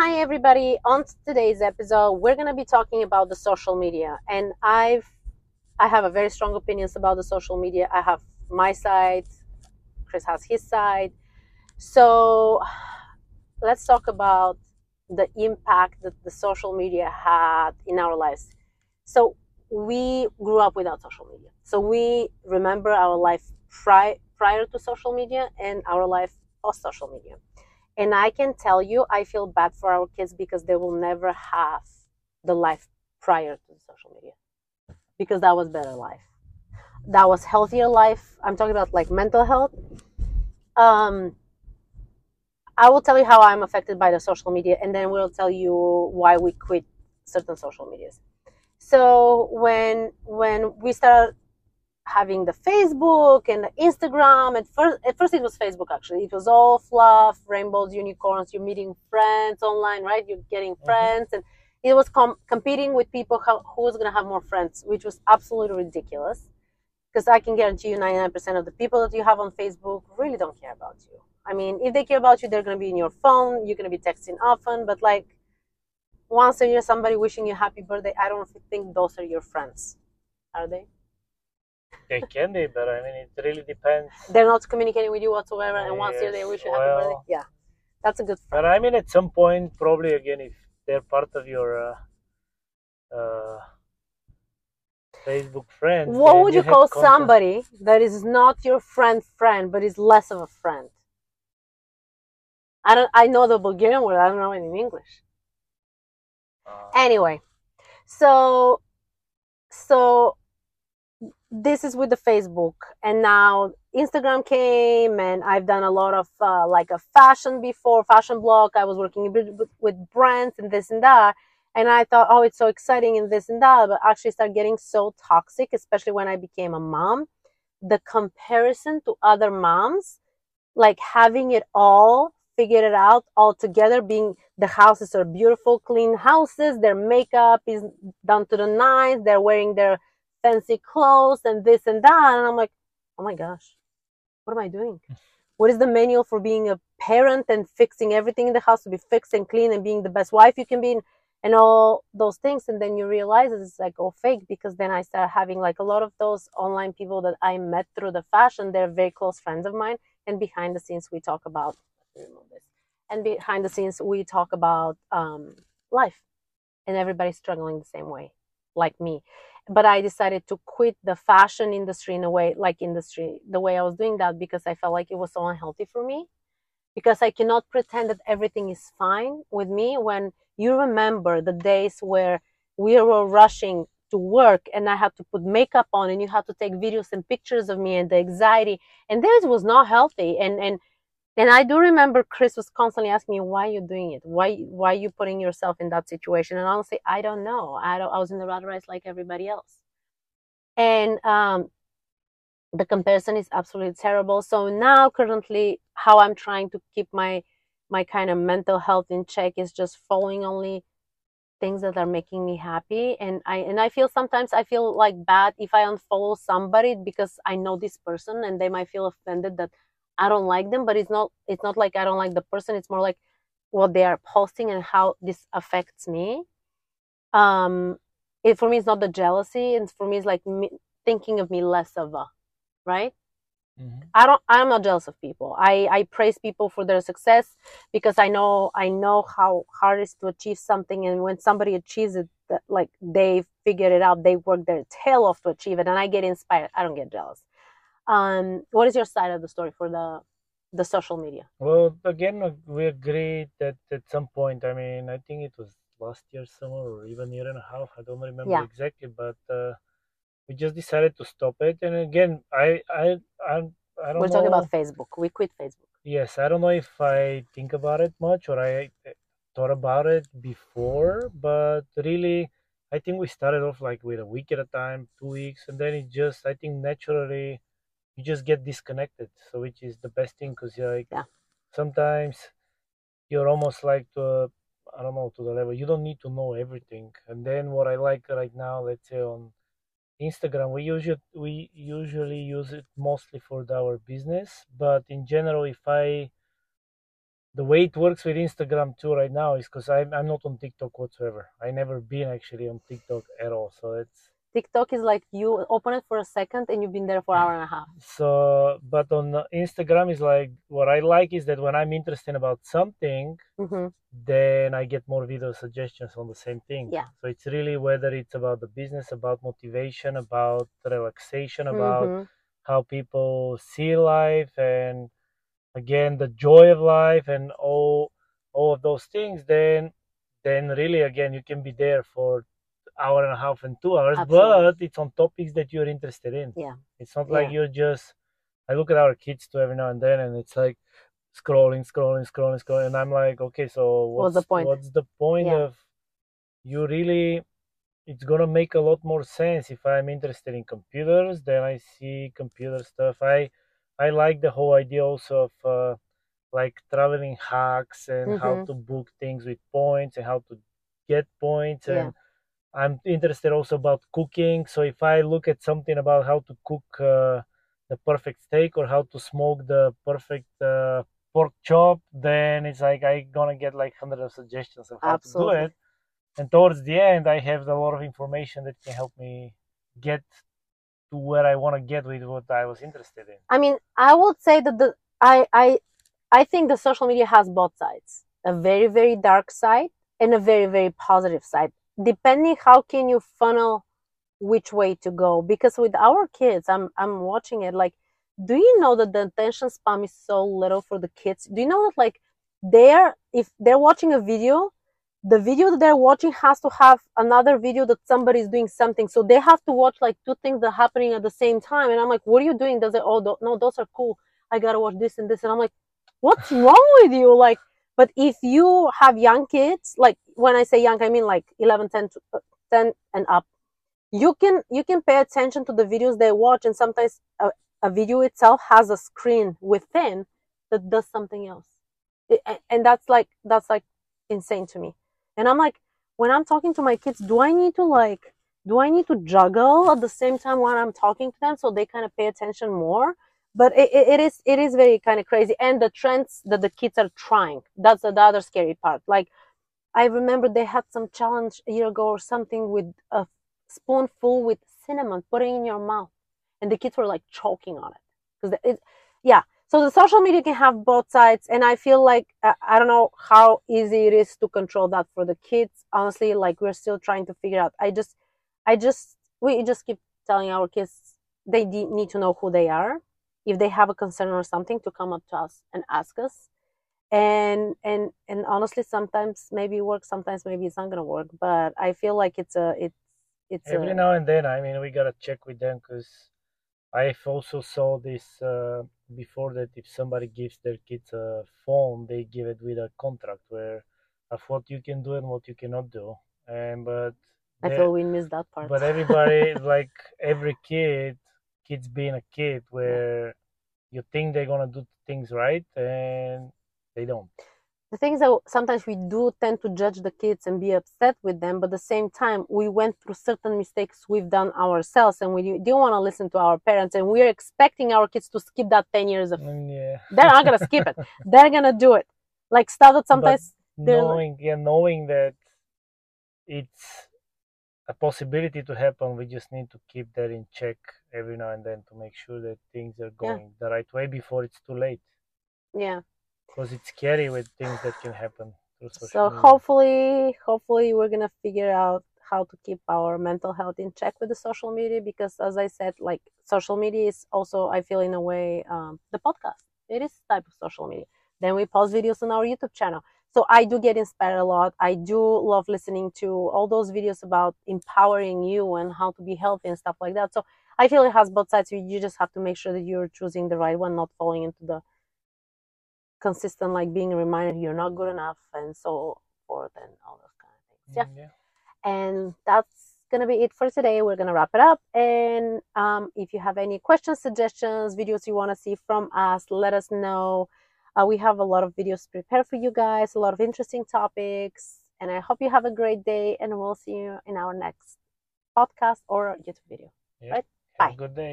hi everybody. On today's episode, we're gonna be talking about the social media, and I've I have a very strong opinions about the social media. I have my side, Chris has his side. So let's talk about the impact that the social media had in our lives. So we grew up without social media. So we remember our life pri- prior to social media and our life post social media. And I can tell you, I feel bad for our kids because they will never have the life prior to social media because that was better life. That was healthier life. I'm talking about like mental health. Um, I will tell you how I'm affected by the social media, and then we'll tell you why we quit certain social medias. So when when we started having the Facebook and the Instagram, at first at first it was Facebook actually. It was all fluff, rainbows, unicorns. You're meeting friends online, right? You're getting mm-hmm. friends, and it was com- competing with people how, who was gonna have more friends, which was absolutely ridiculous. Because I can guarantee you, 99% of the people that you have on Facebook really don't care about you. I mean, if they care about you, they're going to be in your phone. You're going to be texting often. But like once a year, somebody wishing you happy birthday, I don't think those are your friends. Are they? They can be, but I mean, it really depends. They're not communicating with you whatsoever, and once year they wish you happy birthday. Yeah, that's a good. Friend. But I mean, at some point, probably again, if they're part of your uh, uh, Facebook friends, what would you, you call somebody that is not your friend friend, but is less of a friend? I don't. I know the Bulgarian word. I don't know it in English. Uh, anyway, so so this is with the Facebook, and now Instagram came, and I've done a lot of uh, like a fashion before, fashion blog. I was working with, brands and this and that, and I thought, oh, it's so exciting and this and that, but actually started getting so toxic, especially when I became a mom. The comparison to other moms, like having it all figured it out all together being the houses are beautiful clean houses their makeup is done to the nines they're wearing their fancy clothes and this and that. And i'm like oh my gosh what am i doing? What is the manual for being a parent and fixing everything in the house to be fixed and clean and being the best wife you can be and all those things? And then you realize it's like all fake because then i start having like a lot of those online people that i met through the fashion. They're very close friends of mine. And behind the scenes we talk about. And behind the scenes, we talk about um, life, and everybody's struggling the same way, like me. But I decided to quit the fashion industry in a way, like industry, the way I was doing that because I felt like it was so unhealthy for me. Because I cannot pretend that everything is fine with me when you remember the days where we were rushing to work and I had to put makeup on and you had to take videos and pictures of me and the anxiety and this was not healthy and and and I do remember Chris was constantly asking me, why are you doing it? Why, why are you putting yourself in that situation? And honestly, I don't know. I, don't, I was in the rat race like everybody else. And um, the comparison is absolutely terrible. So now currently how I'm trying to keep my, my kind of mental health in check is just following only things that are making me happy and i and i feel sometimes i feel like bad if i unfollow somebody because i know this person and they might feel offended that I don't like them, but it's not it's not like I don't like the person. It's more like what they are posting and how this affects me. Um, it for me it's not the jealousy, and for me it's like me, thinking of me less of a, right? Mm-hmm. I don't. I'm not jealous of people. I I praise people for their success because I know I know how hard it is to achieve something, and when somebody achieves it, that, like they figured it out, they work their tail off to achieve it, and I get inspired. I don't get jealous. Um, what is your side of the story for the the social media? Well, again, uh, we agree that at some point, I mean, I think it was last year summer or even year and a half. I don't remember yeah. exactly, but uh, we just decided to stop it. And again, I I I, I don't. We're know. talking about Facebook. We quit Facebook. Yes, I don't know if I think about it much or I uh, thought about it before, but really, I think we started off like with a week at a time, two weeks, and then it just I think naturally you just get disconnected so which is the best thing because you're like yeah. sometimes you're almost like to i don't know to the level you don't need to know everything and then what i like right now let's say on instagram we usually we usually use it mostly for our business but in general if i the way it works with Instagram too right now is because I'm I'm not on TikTok whatsoever. I never been actually on TikTok at all. So it's TikTok is like you open it for a second and you've been there for an hour and a half. so but on Instagram is like what I like is that when I'm interested about something, hmm then I get more video suggestions on the same thing. Yeah. So it's really whether it's about the business, about motivation, about relaxation, about Mhm. how people see life and again the joy of life and all all of those things then then really again you can be there for hour and a half and two hours Absolutely. but it's on topics that you're interested in Yeah. it's not like Yeah. you're just i look at our kids too every now and then and it's like scrolling scrolling scrolling scrolling and i'm like okay so What's what's, the point? what's the point Yeah. of you really it's gonna make a lot more sense if i'm interested in computers then i see computer stuff i i like the whole idea also of uh, like traveling hacks and how Mhm. to book things with points and how to get points Yeah. I'm interested also about cooking so if i look at something about how to cook uh, the perfect steak or how to smoke the perfect uh, pork chop then it's like I'm gonna get like hundreds of suggestions of how Absolutely. to do it and towards the end i have a lot of information that can help me get to where i want to get with what i was interested in I mean, I would say that the I I I think the social media has both sides. A very very dark side and a very very positive side. Depending how can you funnel which way to go because with our kids I'm I'm watching it like do you know that the attention span is so little for the kids? Do you know that like they're if they're watching a video the video that they're watching has to have another video that somebody's doing something. So they have to watch like two things that are happening at the same time. And I'm like, what are you doing? Does it, oh, no, those are cool. I gotta watch this and this. And I'm like, what's wrong with you? Like, but if you have young kids, like when I say young, I mean like 11, 10, uh, 10 and up, you can, you can pay attention to the videos they watch. And sometimes a, a video itself has a screen within that does something else. It, and that's like, that's like insane to me. And I'm like, when I'm talking to my kids, do I need to like, do I need to juggle at the same time when I'm talking to them so they kind of pay attention more? But it, it, is it is very kind of crazy, and the trends that the kids are trying. That's the other scary part. Like, I remember they had some challenge a year ago or something with a spoonful with cinnamon, putting in your mouth, and the kids were like choking on it because it, yeah. So the social media can have both sides, and I feel like uh, I don't know how easy it is to control that for the kids. Honestly, like we're still trying to figure out. I just, I just, we just keep telling our kids they need to know who they are. If they have a concern or something, to come up to us and ask us. And and and honestly, sometimes maybe it works, sometimes maybe it's not gonna work. But I feel like it's a it's it's every a, now and then i mean we gotta check with them because i've also saw this uh, before that if somebody gives their kids a phone they give it with a contract where of what you can do and what you cannot do and but I feel we missed that part. but everybody like every kid kids being a kid where you think they're gonna do things right and they don't the thing is that sometimes we do tend to judge the kids and be upset with them, but at the same time, we went through certain mistakes we've done ourselves, and we do want to listen to our parents, and we're expecting our kids to skip that ten years of. Mm, yeah They're not gonna skip it. They're gonna do it. Like that sometimes they're like- knowing yeah knowing that it's a possibility to happen we just need to keep that in check every now and then to make sure that things are Yeah. going the right way before it's too late yeah. Because it's scary with things that can happen So media. hopefully, hopefully we're gonna figure out how to keep our mental health in check with the social media because, as I said, like social media is also, I feel, in a way, um, the podcast. It is type of social media. Then we post videos on our YouTube channel. So I do get inspired a lot. I do love listening to all those videos about empowering you and how to be healthy and stuff like that. So I feel it has both sides. You you just have to make sure that you're choosing the right one, not falling into the consistent like being reminded you're not good enough and so forth and all those kind of things. Yeah. Mm, yeah And that's gonna be it for today. We're gonna wrap it up. And um, if you have any questions, suggestions, videos you want to see from us, let us know. Uh, we have a lot of videos prepared for you guys, a lot of interesting topics. And I hope you have a great day. And we'll see you in our next podcast or YouTube video. yeah Right. have Bye. a good day